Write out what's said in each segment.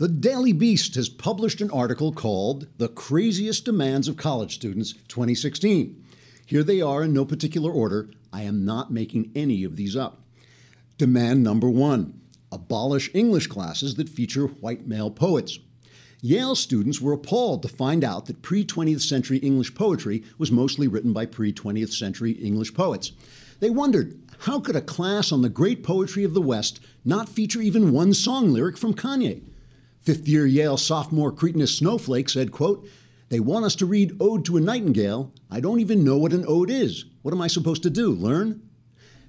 The Daily Beast has published an article called The Craziest Demands of College Students 2016. Here they are in no particular order. I am not making any of these up. Demand number one abolish English classes that feature white male poets. Yale students were appalled to find out that pre 20th century English poetry was mostly written by pre 20th century English poets. They wondered how could a class on the great poetry of the West not feature even one song lyric from Kanye? Fifth year Yale sophomore cretinous snowflake said, quote, They want us to read Ode to a Nightingale. I don't even know what an ode is. What am I supposed to do? Learn?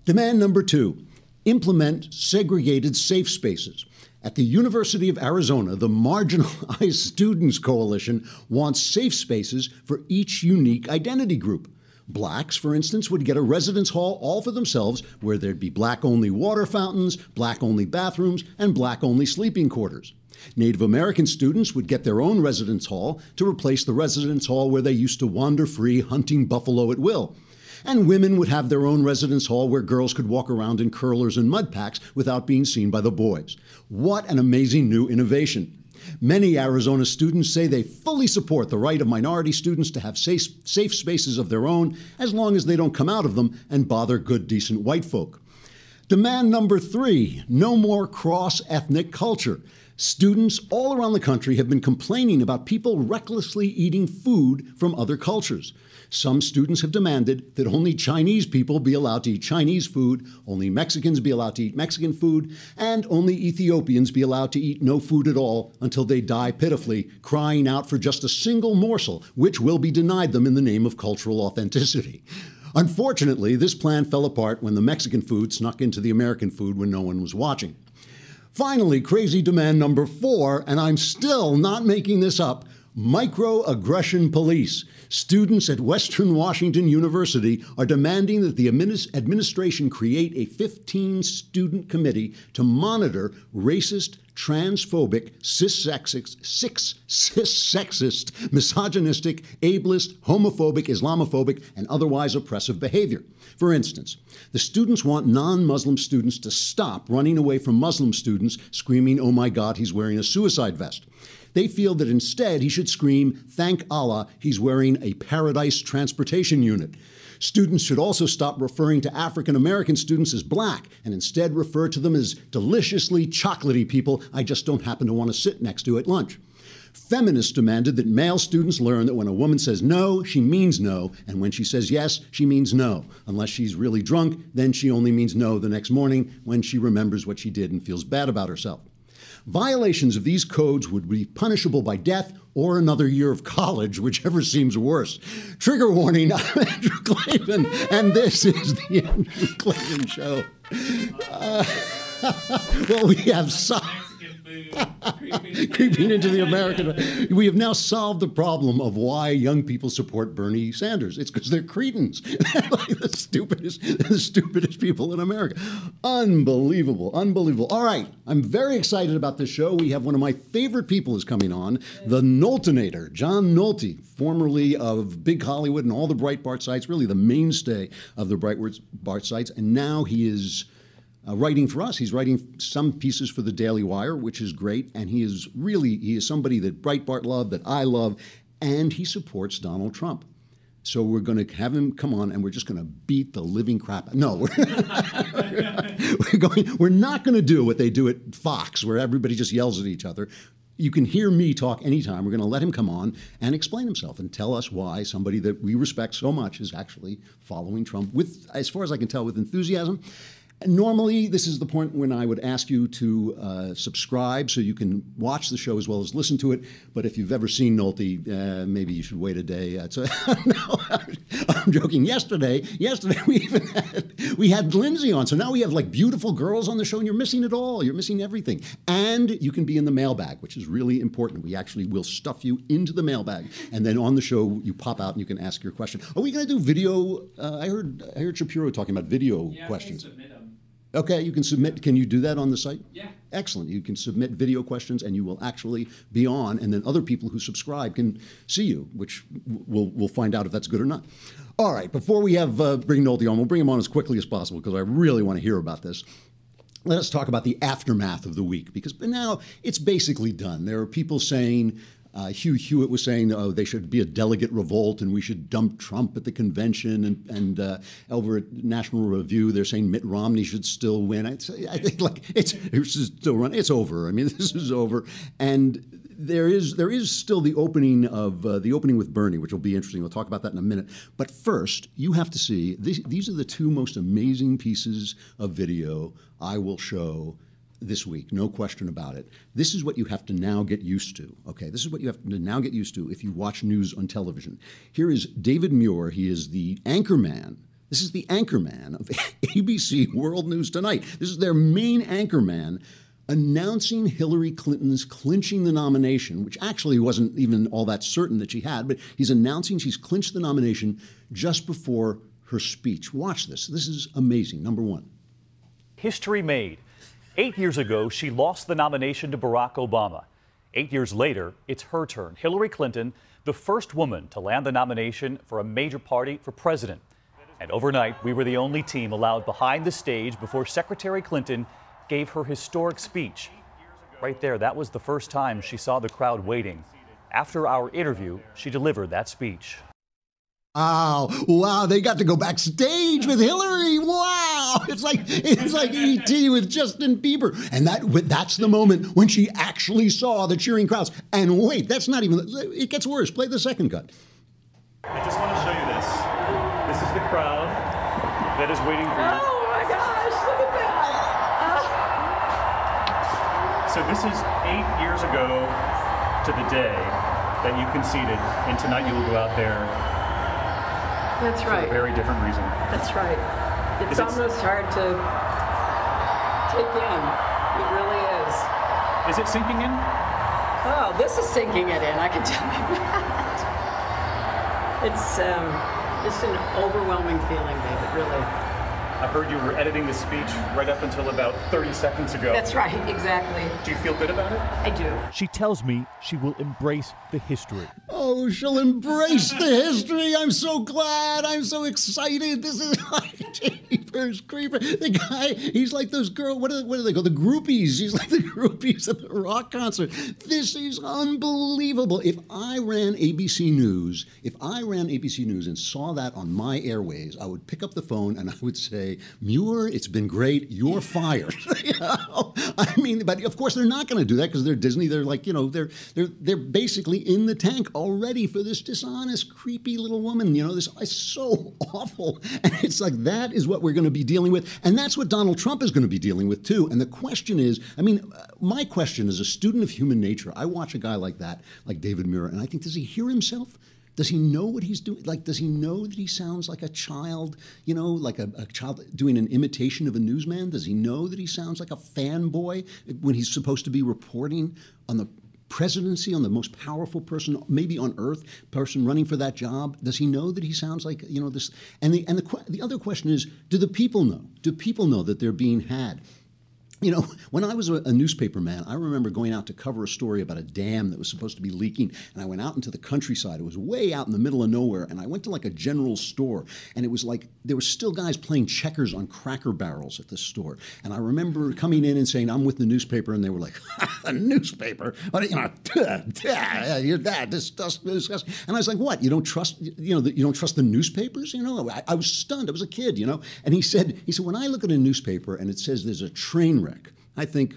Demand number two implement segregated safe spaces. At the University of Arizona, the Marginalized Students Coalition wants safe spaces for each unique identity group. Blacks, for instance, would get a residence hall all for themselves where there'd be black only water fountains, black only bathrooms, and black only sleeping quarters. Native American students would get their own residence hall to replace the residence hall where they used to wander free hunting buffalo at will. And women would have their own residence hall where girls could walk around in curlers and mud packs without being seen by the boys. What an amazing new innovation! Many Arizona students say they fully support the right of minority students to have safe, safe spaces of their own as long as they don't come out of them and bother good, decent white folk. Demand number three no more cross ethnic culture. Students all around the country have been complaining about people recklessly eating food from other cultures. Some students have demanded that only Chinese people be allowed to eat Chinese food, only Mexicans be allowed to eat Mexican food, and only Ethiopians be allowed to eat no food at all until they die pitifully, crying out for just a single morsel, which will be denied them in the name of cultural authenticity. Unfortunately, this plan fell apart when the Mexican food snuck into the American food when no one was watching. Finally, crazy demand number four, and I'm still not making this up microaggression police. Students at Western Washington University are demanding that the administration create a 15 student committee to monitor racist, transphobic, cis-sexist, cis-sexist, misogynistic, ableist, homophobic, Islamophobic, and otherwise oppressive behavior. For instance, the students want non Muslim students to stop running away from Muslim students screaming, Oh my God, he's wearing a suicide vest. They feel that instead he should scream, Thank Allah, he's wearing a paradise transportation unit. Students should also stop referring to African American students as black and instead refer to them as deliciously chocolatey people I just don't happen to want to sit next to at lunch. Feminists demanded that male students learn that when a woman says no, she means no, and when she says yes, she means no. Unless she's really drunk, then she only means no the next morning when she remembers what she did and feels bad about herself. Violations of these codes would be punishable by death or another year of college, whichever seems worse. Trigger warning, I'm Andrew Klavan, and this is the Andrew Klavan Show. Uh, well, we have. So- creeping into the American. We have now solved the problem of why young people support Bernie Sanders. It's because they're cretins, like the stupidest, the stupidest people in America. Unbelievable, unbelievable. All right, I'm very excited about this show. We have one of my favorite people is coming on, the Noltenator, John Nolte, formerly of Big Hollywood and all the Breitbart sites, really the mainstay of the Breitbart sites, and now he is uh, writing for us. He's writing some pieces for the Daily Wire, which is great, and he is really he is somebody that Breitbart love, that I love, and he supports Donald Trump. So we're going to have him come on, and we're just going to beat the living crap. No, we're, we're going. We're not going to do what they do at Fox, where everybody just yells at each other. You can hear me talk anytime. We're going to let him come on and explain himself and tell us why somebody that we respect so much is actually following Trump with, as far as I can tell, with enthusiasm Normally, this is the point when I would ask you to uh, subscribe so you can watch the show as well as listen to it. But if you've ever seen Nolte, uh, maybe you should wait a day. Uh, so, no, I'm joking. Yesterday, yesterday we even had, we had Lindsay on, so now we have like beautiful girls on the show, and you're missing it all. You're missing everything, and you can be in the mailbag, which is really important. We actually will stuff you into the mailbag, and then on the show you pop out and you can ask your question. Are we going to do video? Uh, I heard I heard Shapiro talking about video yeah, questions. Okay, you can submit. Can you do that on the site? Yeah. Excellent. You can submit video questions, and you will actually be on, and then other people who subscribe can see you, which we'll we'll find out if that's good or not. All right. Before we have uh, bring Nolte on, we'll bring him on as quickly as possible because I really want to hear about this. let us talk about the aftermath of the week because now it's basically done. There are people saying, uh, Hugh Hewitt was saying, oh, they should be a delegate revolt and we should dump Trump at the convention. And, and uh, over at National Review, they're saying Mitt Romney should still win. I, I think like it's, it's still run. It's over. I mean, this is over. And there is there is still the opening of uh, the opening with Bernie, which will be interesting. We'll talk about that in a minute. But first, you have to see these, these are the two most amazing pieces of video I will show this week, no question about it. This is what you have to now get used to. Okay, this is what you have to now get used to if you watch news on television. Here is David Muir. He is the anchor man. This is the anchor man of ABC World News Tonight. This is their main anchor man announcing Hillary Clinton's clinching the nomination, which actually wasn't even all that certain that she had, but he's announcing she's clinched the nomination just before her speech. Watch this. This is amazing. Number one. History made. Eight years ago, she lost the nomination to Barack Obama. Eight years later, it's her turn. Hillary Clinton, the first woman to land the nomination for a major party for president. And overnight, we were the only team allowed behind the stage before Secretary Clinton gave her historic speech. Right there, that was the first time she saw the crowd waiting. After our interview, she delivered that speech. Wow, wow, they got to go backstage with Hillary. Wow. It's like it's like ET with Justin Bieber. And that that's the moment when she actually saw the cheering crowds. And wait, that's not even it gets worse. Play the second cut. I just want to show you this. This is the crowd that is waiting for you. Oh my gosh, look at that. So this is 8 years ago to the day that you conceded and tonight you will go out there that's right. For a very different reason. That's right. It's almost hard to take in. It really is. Is it sinking in? Oh, this is sinking it in. I can tell you that. It's um, it's an overwhelming feeling, David. Really. I heard you were editing the speech right up until about 30 seconds ago. That's right, exactly. Do you feel good about it? I do. She tells me she will embrace the history. Oh, she'll embrace the history. I'm so glad. I'm so excited. This is like Jeepers Creeper. The guy, he's like those girl. What are, what do they call the groupies? He's like the groupies at the rock concert. This is unbelievable. If I ran ABC News, if I ran ABC News and saw that on my airways, I would pick up the phone and I would say, Muir, it's been great. You're fired. you know? I mean, but of course they're not going to do that because they're Disney. They're like, you know, they're they're they're basically in the tank already for this dishonest, creepy little woman. You know, this is so awful, and it's like that is what we're going to be dealing with, and that's what Donald Trump is going to be dealing with too. And the question is, I mean, uh, my question as a student of human nature, I watch a guy like that, like David Muir, and I think, does he hear himself? Does he know what he's doing? Like, does he know that he sounds like a child, you know, like a, a, child doing an imitation of a newsman? Does he know that he sounds like a fanboy when he's supposed to be reporting on the presidency, on the most powerful person, maybe on earth, person running for that job? Does he know that he sounds like, you know, this? And the, and the, the other question is do the people know? Do people know that they're being had? You know, when I was a, newspaper man, I remember going out to cover a story about a dam that was supposed to be leaking. And I went out into the countryside. It was way out in the middle of nowhere. And I went to like a general store. And it was like there were still guys playing checkers on cracker barrels at this store. And I remember coming in and saying, I'm with the newspaper. And they were like, a newspaper? What, you know, you're that disgusting. And I was like, what? You don't trust, you know, you don't trust the newspapers? You know, I, I was stunned. I was a kid, you know. And he said, he said, when I look at a newspaper and it says there's a train wreck, I think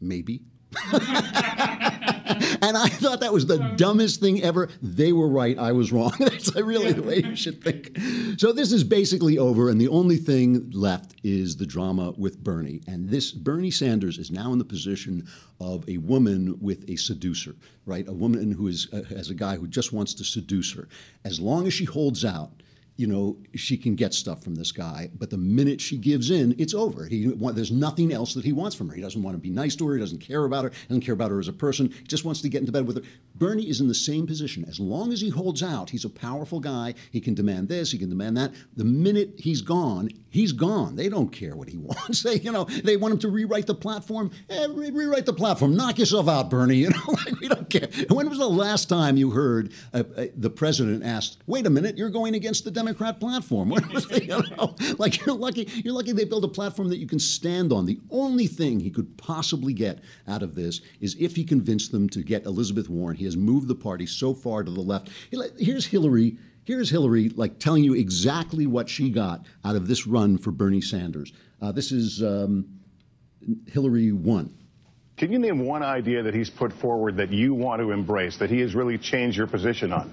maybe. and I thought that was the dumbest thing ever. They were right. I was wrong. That's really the way you should think. So this is basically over, and the only thing left is the drama with Bernie. And this Bernie Sanders is now in the position of a woman with a seducer, right? A woman who is uh, has a guy who just wants to seduce her. As long as she holds out you know, she can get stuff from this guy. But the minute she gives in, it's over. He there's nothing else that he wants from her. He doesn't want to be nice to her. He doesn't care about her. He doesn't care about her as a person. He just wants to get into bed with her. Bernie is in the same position. As long as he holds out, he's a powerful guy. He can demand this. He can demand that. The minute he's gone, he's gone. They don't care what he wants. They, you know, they want him to rewrite the platform. Eh, re- rewrite the platform. Knock yourself out, Bernie. You know, like, we don't care. When was the last time you heard uh, uh, the president asked, "Wait a minute, you're going against the Democrats"? Democrat platform. you know, like you're lucky, you're lucky they built a platform that you can stand on. The only thing he could possibly get out of this is if he convinced them to get Elizabeth Warren. He has moved the party so far to the left. Here's Hillary. Here's Hillary, like telling you exactly what she got out of this run for Bernie Sanders. Uh, this is um, Hillary one. Can you name one idea that he's put forward that you want to embrace, that he has really changed your position on?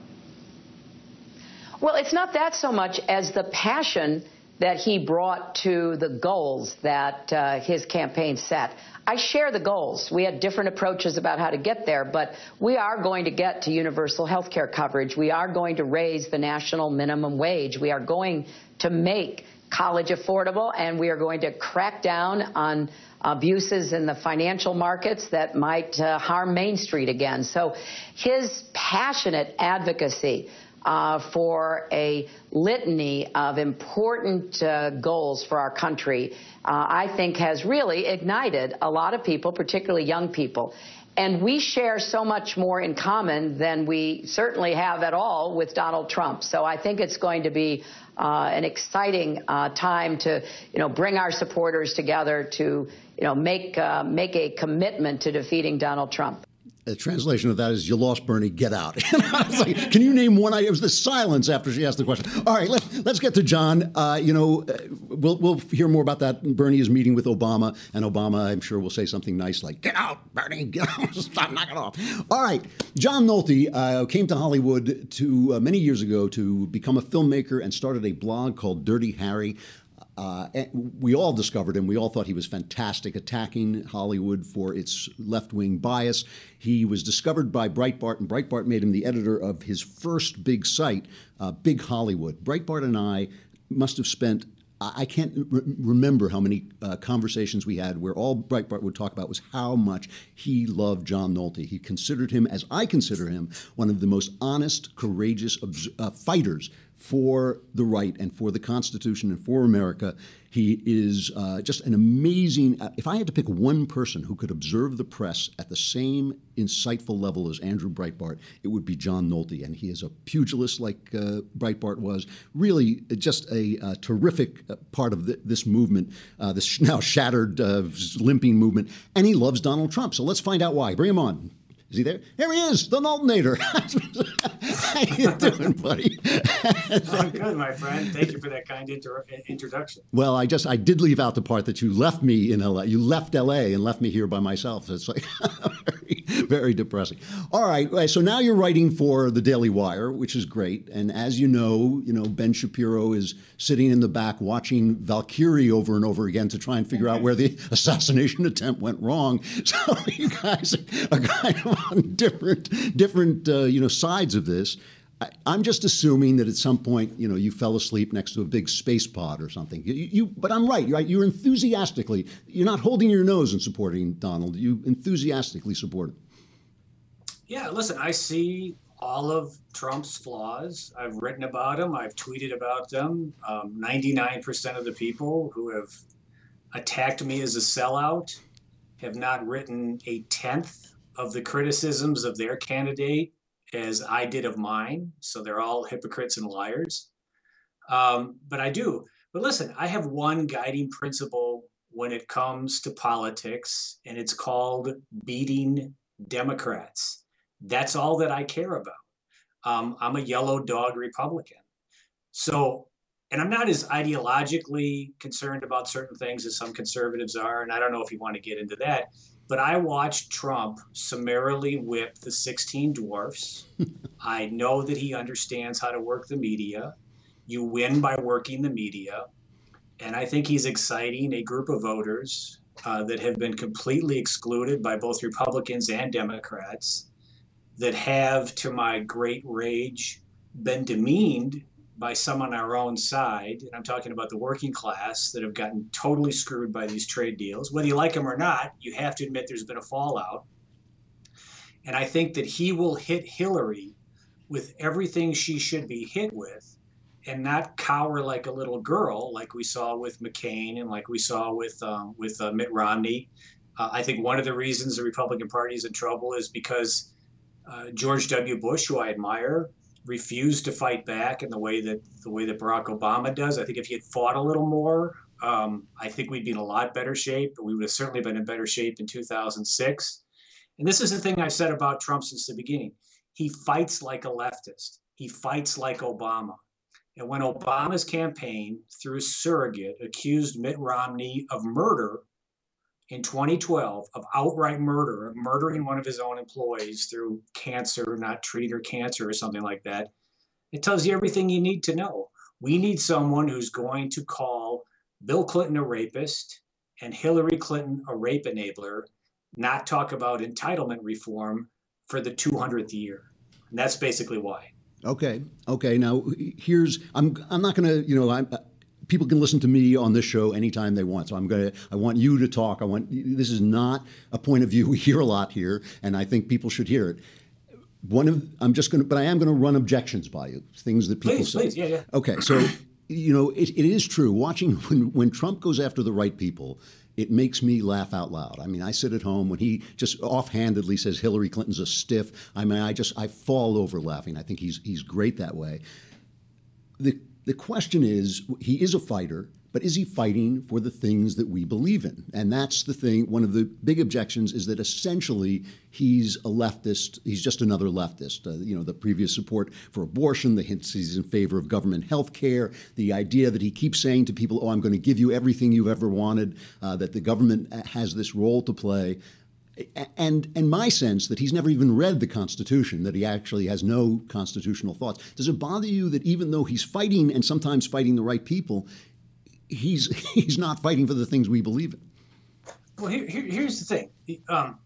Well, it's not that so much as the passion that he brought to the goals that uh, his campaign set. I share the goals. We had different approaches about how to get there, but we are going to get to universal health care coverage. We are going to raise the national minimum wage. We are going to make college affordable, and we are going to crack down on abuses in the financial markets that might uh, harm Main Street again. So his passionate advocacy uh, for a litany of important uh, goals for our country, uh, I think has really ignited a lot of people, particularly young people. And we share so much more in common than we certainly have at all with Donald Trump. So I think it's going to be uh, an exciting uh, time to, you know, bring our supporters together to, you know, make uh, make a commitment to defeating Donald Trump the translation of that is "You lost, Bernie. Get out." i was like, Can you name one? It was the silence after she asked the question. All right, let's let's get to John. Uh, you know, uh, we'll we'll hear more about that. Bernie is meeting with Obama, and Obama, I'm sure, will say something nice like "Get out, Bernie. Get out. Stop. knocking off." All right, John Nolte uh, came to Hollywood to uh, many years ago to become a filmmaker and started a blog called Dirty Harry. Uh, we all discovered him. We all thought he was fantastic, attacking Hollywood for its left wing bias. He was discovered by Breitbart, and Breitbart made him the editor of his first big site, uh, Big Hollywood. Breitbart and I must have spent I can't re- remember how many uh, conversations we had where all Breitbart would talk about was how much he loved John Nolte. He considered him, as I consider him, one of the most honest, courageous uh, fighters for the right and for the Constitution and for America. He is uh, just an amazing. Uh, if I had to pick one person who could observe the press at the same insightful level as Andrew Breitbart, it would be John Nolte. And he is a pugilist like uh, Breitbart was. Really, just a, a terrific uh, part of the, this movement, uh, this now shattered, uh, limping movement. And he loves Donald Trump. So let's find out why. Bring him on. Is he there? Here he is, the Noltenator. How you doing, buddy? I'm good, my friend. Thank you for that kind inter- introduction. Well, I just I did leave out the part that you left me in LA. You left LA and left me here by myself. It's like very, very depressing. All right, so now you're writing for the Daily Wire, which is great. And as you know, you know Ben Shapiro is sitting in the back watching Valkyrie over and over again to try and figure out mm-hmm. where the assassination attempt went wrong. So you guys are kind of on different different uh, you know sides of this. I, am just assuming that at some point, you know, you fell asleep next to a big space pod or something. You, you but I'm right. You're, you're enthusiastically. You're not holding your nose and supporting Donald. You enthusiastically support him. Yeah, listen. I see all of Trump's flaws. I've written about them. I've tweeted about them. Um, 99% of the people who have attacked me as a sellout have not written a tenth of the criticisms of their candidate as I did of mine. So they're all hypocrites and liars. Um, but I do. But listen, I have one guiding principle when it comes to politics, and it's called beating Democrats. That's all that I care about. Um, I'm a yellow dog Republican. So, and I'm not as ideologically concerned about certain things as some conservatives are. And I don't know if you want to get into that. But I watched Trump summarily whip the 16 dwarfs. I know that he understands how to work the media. You win by working the media. And I think he's exciting a group of voters uh, that have been completely excluded by both Republicans and Democrats, that have, to my great rage, been demeaned by some on our own side, and I'm talking about the working class that have gotten totally screwed by these trade deals. Whether you like them or not, you have to admit there's been a fallout. And I think that he will hit Hillary with everything she should be hit with and not cower like a little girl, like we saw with McCain and like we saw with, um, with uh, Mitt Romney. Uh, I think one of the reasons the Republican Party is in trouble is because uh, George W. Bush, who I admire, refused to fight back in the way that the way that Barack Obama does. I think if he had fought a little more, um, I think we'd be in a lot better shape. But we would have certainly been in better shape in 2006. And this is the thing I've said about Trump since the beginning. He fights like a leftist. He fights like Obama. And when Obama's campaign, through a surrogate, accused Mitt Romney of murder in 2012, of outright murder, murdering one of his own employees through cancer, not treat or cancer or something like that, it tells you everything you need to know. We need someone who's going to call Bill Clinton a rapist and Hillary Clinton a rape enabler, not talk about entitlement reform for the 200th year. And that's basically why. Okay. Okay. Now here's I'm I'm not going to you know I'm. People can listen to me on this show anytime they want. So I'm gonna. I want you to talk. I want. This is not a point of view we hear a lot here, and I think people should hear it. One of. I'm just gonna. But I am gonna run objections by you. Things that people please, say. Please, yeah, yeah. Okay. So, you know, it, it is true. Watching when when Trump goes after the right people, it makes me laugh out loud. I mean, I sit at home when he just offhandedly says Hillary Clinton's a stiff. I mean, I just I fall over laughing. I think he's he's great that way. The the question is, he is a fighter, but is he fighting for the things that we believe in? And that's the thing. One of the big objections is that essentially he's a leftist. He's just another leftist. Uh, you know, the previous support for abortion, the hints he's in favor of government health care, the idea that he keeps saying to people, oh, I'm going to give you everything you've ever wanted, uh, that the government has this role to play and and my sense that he's never even read the Constitution, that he actually has no constitutional thoughts. Does it bother you that even though he's fighting and sometimes fighting the right people, he's he's not fighting for the things we believe in? Well, here, here, here's the thing: um,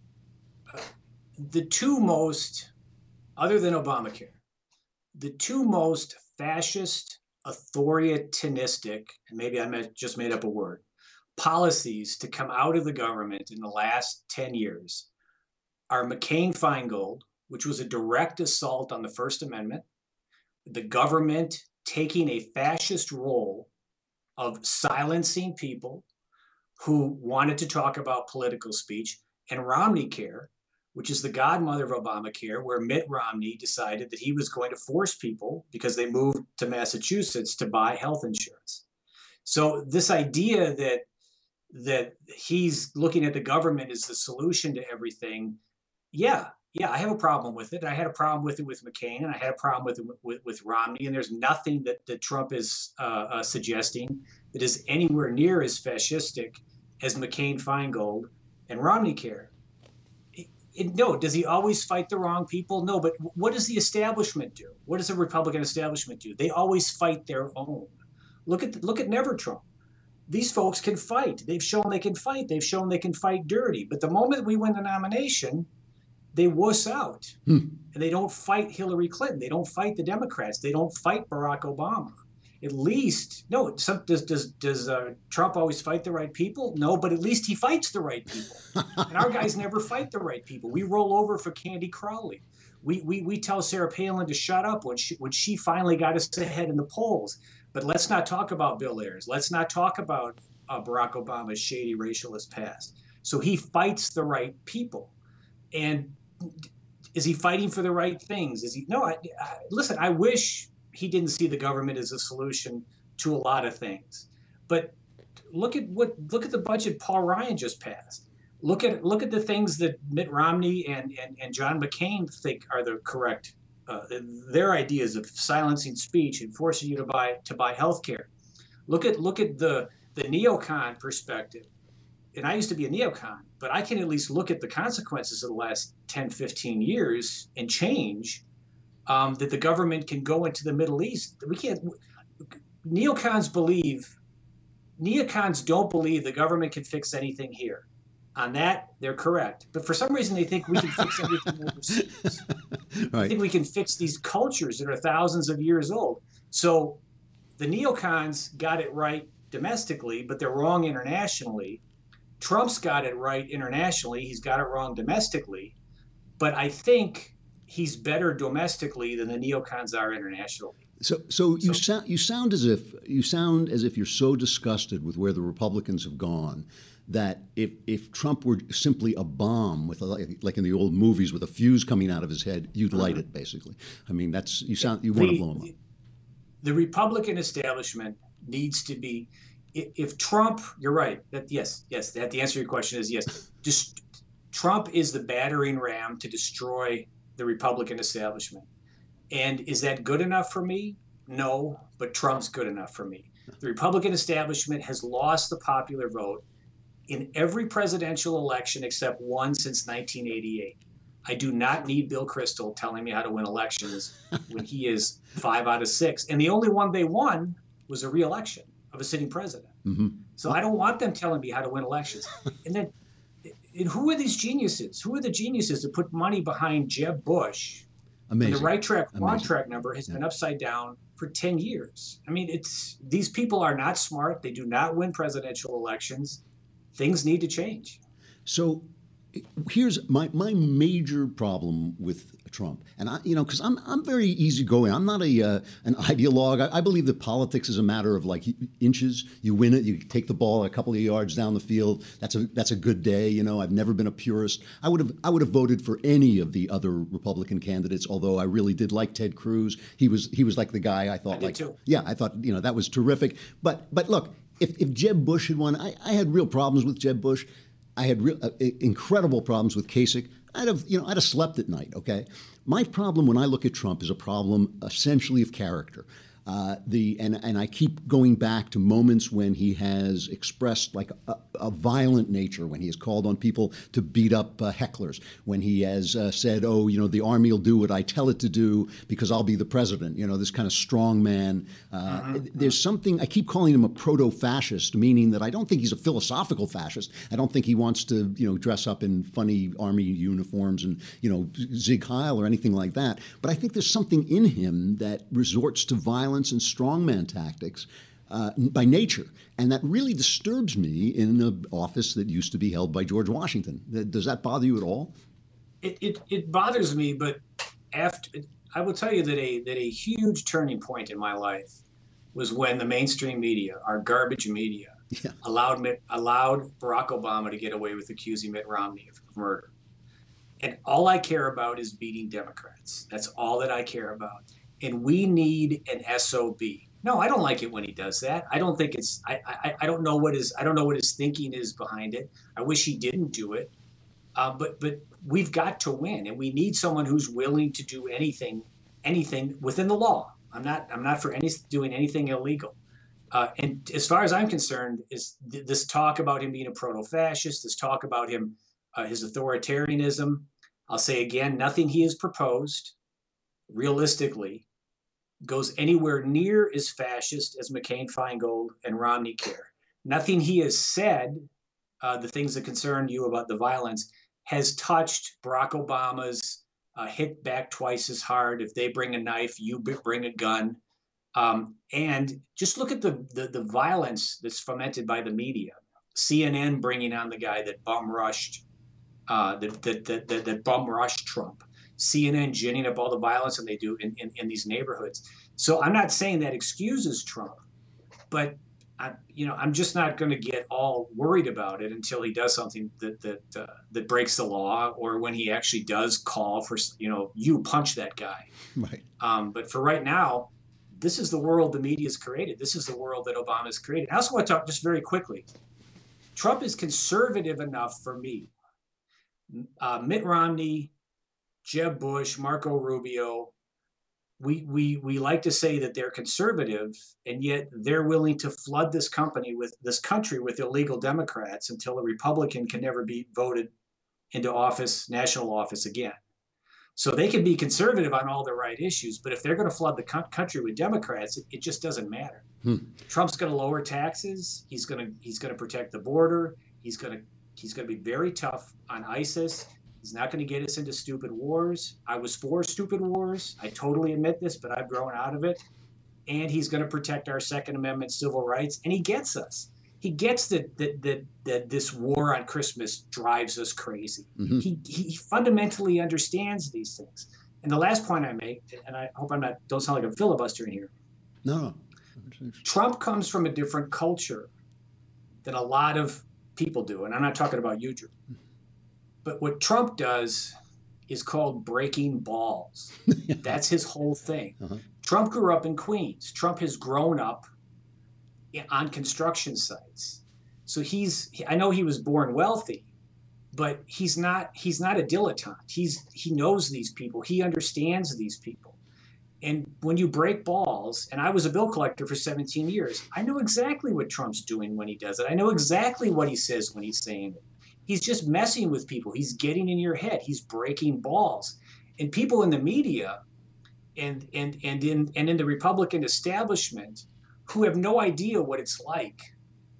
the two most, other than Obamacare, the two most fascist, authoritarianistic, and maybe I just made up a word, policies to come out of the government in the last 10 years are McCain Feingold, which was a direct assault on the First Amendment, the government taking a fascist role of silencing people who wanted to talk about political speech, and Romney Care, which is the godmother of Obamacare, where Mitt Romney decided that he was going to force people, because they moved to Massachusetts, to buy health insurance. So, this idea that that he's looking at the government as the solution to everything. Yeah, yeah, I have a problem with it. I had a problem with it with McCain, and I had a problem with it with, with Romney. And there's nothing that, that Trump is uh, uh, suggesting that is anywhere near as fascistic as McCain Feingold and Romney care. It, it, no, does he always fight the wrong people? No, but what does the establishment do? What does the Republican establishment do? They always fight their own. Look at look at Never Trump these folks can fight. They've shown they can fight. They've shown they can fight dirty. But the moment we win the nomination, they wuss out. Hmm. And they don't fight Hillary Clinton. They don't fight the Democrats. They don't fight Barack Obama. At least, no, some, does, does, does uh, Trump always fight the right people? No, but at least he fights the right people. and our guys never fight the right people. We roll over for Candy Crowley. We, we, we tell Sarah Palin to shut up when she, when she finally got us ahead in the polls. But let's not talk about Bill Ayers. Let's not talk about uh, Barack Obama's shady racialist past. So he fights the right people. And is he fighting for the right things? Is he? No, I, I, listen, I wish he didn't see the government as a solution to a lot of things. But look at what look at the budget Paul Ryan just passed. Look at look at the things that Mitt Romney and, and, and John McCain think are the correct uh, their ideas of silencing speech and forcing you to buy to buy health care. Look at look at the the neocon perspective. And I used to be a neocon, but I can at least look at the consequences of the last 10, 15 years and change um, that the government can go into the Middle East. We can't. Neocons believe, neocons don't believe the government can fix anything here. On that, they're correct. But for some reason, they think we can fix everything overseas. right. I think we can fix these cultures that are thousands of years old. So the neocons got it right domestically, but they're wrong internationally. Trump's got it right internationally. He's got it wrong domestically. But I think he's better domestically than the neocons are internationally. So, so you so, sound you sound as if you sound as if you're so disgusted with where the Republicans have gone that if if Trump were simply a bomb with a, like in the old movies with a fuse coming out of his head, you'd light uh-huh. it. Basically, I mean that's you sound you the, want to blow him up. The Republican establishment needs to be. If Trump, you're right. That yes, yes. That the answer to your question is yes. Just Trump is the battering ram to destroy the Republican establishment. And is that good enough for me? No, but Trump's good enough for me. The Republican establishment has lost the popular vote in every presidential election except one since 1988. I do not need Bill Kristol telling me how to win elections when he is five out of six. And the only one they won was a reelection of a sitting president. Mm-hmm. So I don't want them telling me how to win elections. And then, and who are these geniuses? Who are the geniuses that put money behind Jeb Bush Amazing. The right track contract number has yeah. been upside down for 10 years. I mean, it's these people are not smart. They do not win presidential elections. Things need to change. So here's my, my major problem with Trump. And I, you know, because I'm I'm very easygoing. I'm not a uh, an ideologue. I, I, believe that politics is a matter of like inches. You win it. You take the ball a couple of yards down the field. That's a that's a good day. You know, I've never been a purist. I would have I would have voted for any of the other Republican candidates. Although I really did like Ted Cruz. He was he was like the guy I thought I like too. yeah I thought you know that was terrific. But but look, if if Jeb Bush had won, I, I had real problems with Jeb Bush. I had real, uh, incredible problems with Kasich. I'd have, you know, I'd have slept at night. Okay, my problem when I look at Trump is a problem essentially of character. Uh, the and and I keep going back to moments when he has expressed like a, a violent nature, when he has called on people to beat up uh, hecklers, when he has uh, said, "Oh, you know, the army will do what I tell it to do because I'll be the president." You know, this kind of strong man. Uh, there's something I keep calling him a proto-fascist, meaning that I don't think he's a philosophical fascist. I don't think he wants to, you know, dress up in funny army uniforms and you know Sieg Heil or anything like that. But I think there's something in him that resorts to violence violence and strongman tactics uh, by nature. And that really disturbs me in an office that used to be held by George Washington. Does that bother you at all? It, it, it bothers me, but after I will tell you that a that a huge turning point in my life was when the mainstream media, our garbage media, yeah. allowed allowed Barack Obama to get away with accusing Mitt Romney of murder. And all I care about is beating Democrats. That's all that I care about and we need an SOB. No, I don't like it when he does that. I don't think it's. I, I, I don't know what his. I don't know what his thinking is behind it. I wish he didn't do it. Uh, but but we've got to win, and we need someone who's willing to do anything, anything within the law. I'm not. I'm not for any doing anything illegal. Uh, and as far as I'm concerned, is th- this talk about him being a proto-fascist, this talk about him, uh, his authoritarianism. I'll say again, nothing he has proposed, realistically, goes anywhere near as fascist as McCain, Feingold, and Romney care. Nothing he has said, uh, the things that concern you about the violence, has touched Barack Obama's uh, hit back twice as hard. If they bring a knife, you bring a gun. Um, and just look at the, the, the violence that's fomented by the media. CNN bringing on the guy that bum rushed, uh, that, that, that, that, that bum rushed Trump. CNN ginning up all the violence that they do in, in, in these neighborhoods. So I'm not saying that excuses Trump, but I, you know, I'm just not going to get all worried about it until he does something that that uh, that breaks the law, or when he actually does call for, you know, you punch that guy. Right. Um, but for right now, this is the world the media has created. This is the world that Obama has created. I also want to talk just very quickly. Trump is conservative enough for me. Uh, Mitt Romney Jeb Bush, Marco Rubio, we, we, we like to say that they're conservative, and yet they're willing to flood this company with this country with illegal Democrats until a Republican can never be voted into office, national office again. So they can be conservative on all the right issues, but if they're going to flood the country with Democrats, it, it just doesn't matter. Hmm. Trump's going to lower taxes. He's going to he's going to protect the border. He's going to he's going to be very tough on ISIS. He's not going to get us into stupid wars. I was for stupid wars. I totally admit this, but I've grown out of it. And he's going to protect our Second Amendment civil rights. And he gets us. He gets that that that, that this war on Christmas drives us crazy. Mm-hmm. He, he fundamentally understands these things. And the last point I make, and I hope I'm not don't sound like a filibuster in here. No, no. Trump comes from a different culture than a lot of people do, and I'm not talking about you, Drew. But what Trump does is called breaking balls. That's his whole thing. Uh-huh. Trump grew up in Queens. Trump has grown up on construction sites. So he's I know he was born wealthy, but he's not he's not a dilettante. He's he knows these people. He understands these people. And when you break balls, and I was a bill collector for 17 years, I know exactly what Trump's doing when he does it. I know exactly what he says when he's saying it. He's just messing with people. He's getting in your head. He's breaking balls. And people in the media and and and in and in the Republican establishment who have no idea what it's like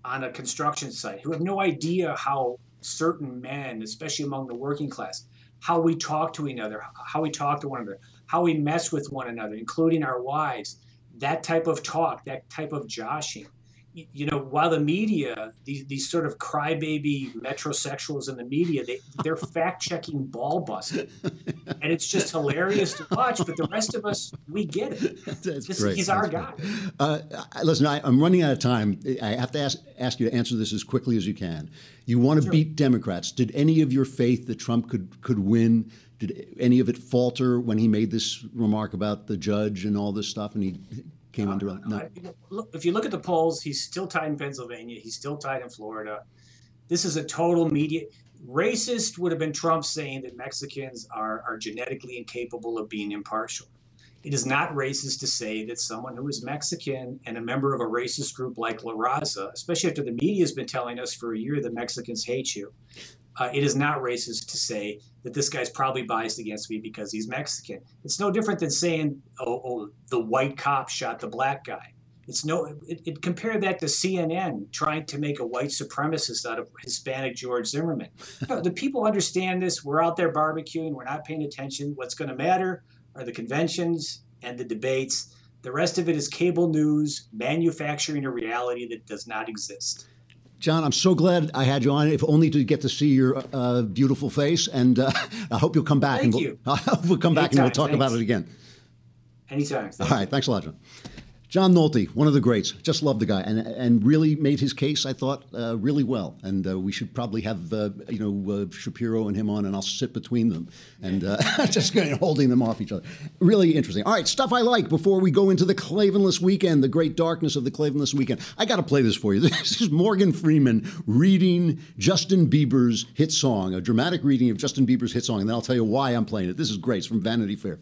on a construction site, who have no idea how certain men, especially among the working class, how we talk to each other, how we talk to one another, how we mess with one another, including our wives. That type of talk, that type of joshing you know, while the media, these, these sort of crybaby metrosexuals in the media, they, they're fact checking ball busting. And it's just hilarious to watch, but the rest of us, we get it. That's this, great. He's That's our guy. Uh, listen, I, am running out of time. I have to ask, ask you to answer this as quickly as you can. You want to sure. beat Democrats. Did any of your faith that Trump could, could win? Did any of it falter when he made this remark about the judge and all this stuff? And he came under. Uh, look, if you look at the polls, he's still tied in Pennsylvania. He's still tied in Florida. This is a total media racist would have been Trump saying that Mexicans are are genetically incapable of being impartial. It is not racist to say that someone who is Mexican and a member of a racist group like La Raza, especially after the media has been telling us for a year that Mexicans hate you, uh, it is not racist to say that this guy's probably biased against me because he's Mexican. It's no different than saying, oh, oh the white cop shot the black guy. It's no, it, it compare that to CNN trying to make a white supremacist out of Hispanic George Zimmerman. The people understand this. We're out there barbecuing. We're not paying attention. What's going to matter are the conventions and the debates. The rest of it is cable news, manufacturing a reality that does not exist. John, I'm so glad I had you on, if only to get to see your uh, beautiful face. And uh, I hope you'll come back. Thank and we'll, you. we'll come back and we'll talk Thanks. about it again. Anytime. All right. Thanks a lot, John. John Nolte, one of the greats, just loved the guy, and and really made his case. I thought uh, really well, and uh, we should probably have uh, you know uh, Shapiro and him on, and I'll sit between them and uh, just kind of holding them off each other. Really interesting. All right, stuff I like before we go into the Klavanless weekend, the great darkness of the Klavanless weekend. I got to play this for you. This is Morgan Freeman reading Justin Bieber's hit song, a dramatic reading of Justin Bieber's hit song, and then I'll tell you why I'm playing it. This is great. It's from Vanity Fair.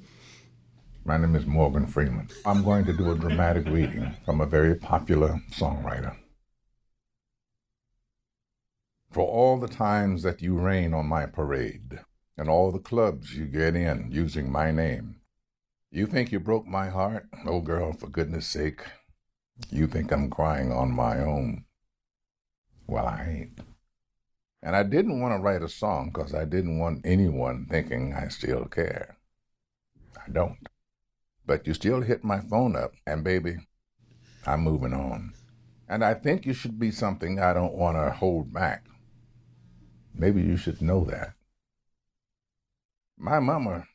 My name is Morgan Freeman. I'm going to do a dramatic reading from a very popular songwriter. For all the times that you rain on my parade, and all the clubs you get in using my name, you think you broke my heart? Oh, girl, for goodness sake. You think I'm crying on my own. Well, I ain't. And I didn't want to write a song because I didn't want anyone thinking I still care. I don't. But you still hit my phone up, and baby, I'm moving on. And I think you should be something I don't want to hold back. Maybe you should know that. My mama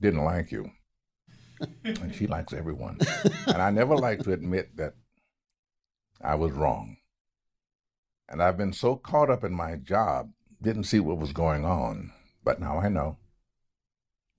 didn't like you, and she likes everyone. and I never like to admit that I was wrong. And I've been so caught up in my job, didn't see what was going on. But now I know.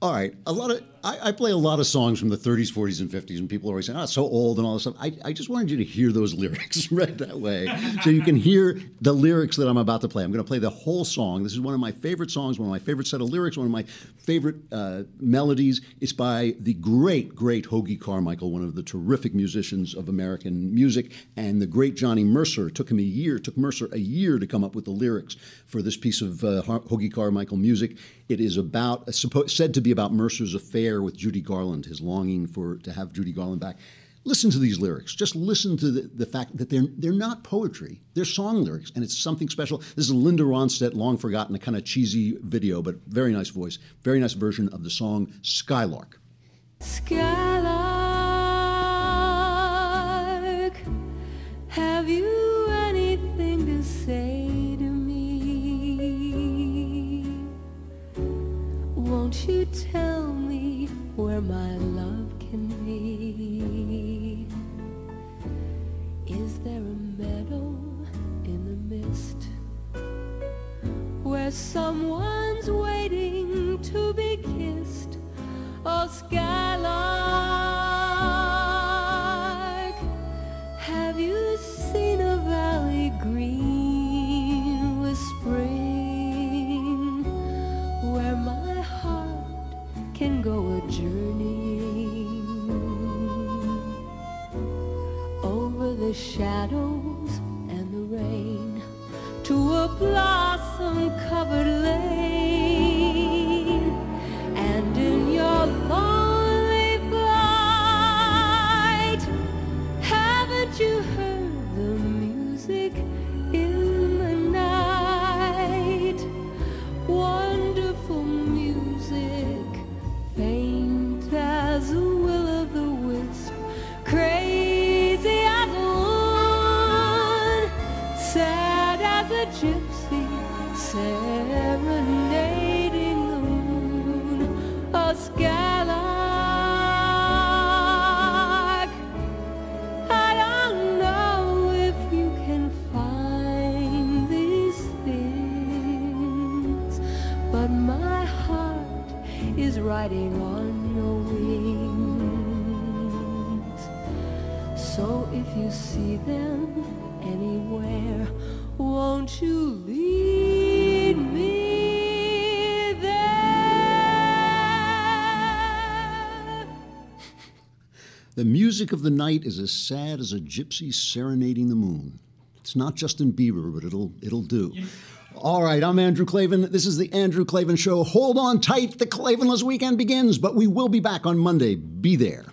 All right, a lot of I, I, play a lot of songs from the 30s, 40s, and 50s, and people are always saying, "Oh, it's so old" and all this stuff. I, I just wanted you to hear those lyrics read that way, so you can hear the lyrics that I'm about to play. I'm going to play the whole song. This is one of my favorite songs, one of my favorite set of lyrics, one of my favorite uh, melodies. It's by the great, great Hoagy Carmichael, one of the terrific musicians of American music, and the great Johnny Mercer. It took him a year, took Mercer a year to come up with the lyrics for this piece of uh, Hoagy Carmichael music. It is about supposed, said to about Mercer's affair with Judy Garland, his longing for to have Judy Garland back. listen to these lyrics. Just listen to the, the fact that they're they're not poetry; they're song lyrics, and it's something special. This is Linda Ronstadt, long forgotten, a kind of cheesy video, but very nice voice, very nice version of the song "Skylark." Skylark, tell me where my love can be? Is there a meadow in the mist where someone's music of the night is as sad as a gypsy serenading the moon. It's not Justin Bieber, but it'll it'll do. All right, I'm Andrew Klavan. This is the Andrew Klavan Show. Hold on tight. The Klavanless weekend begins, but we will be back on Monday. Be there.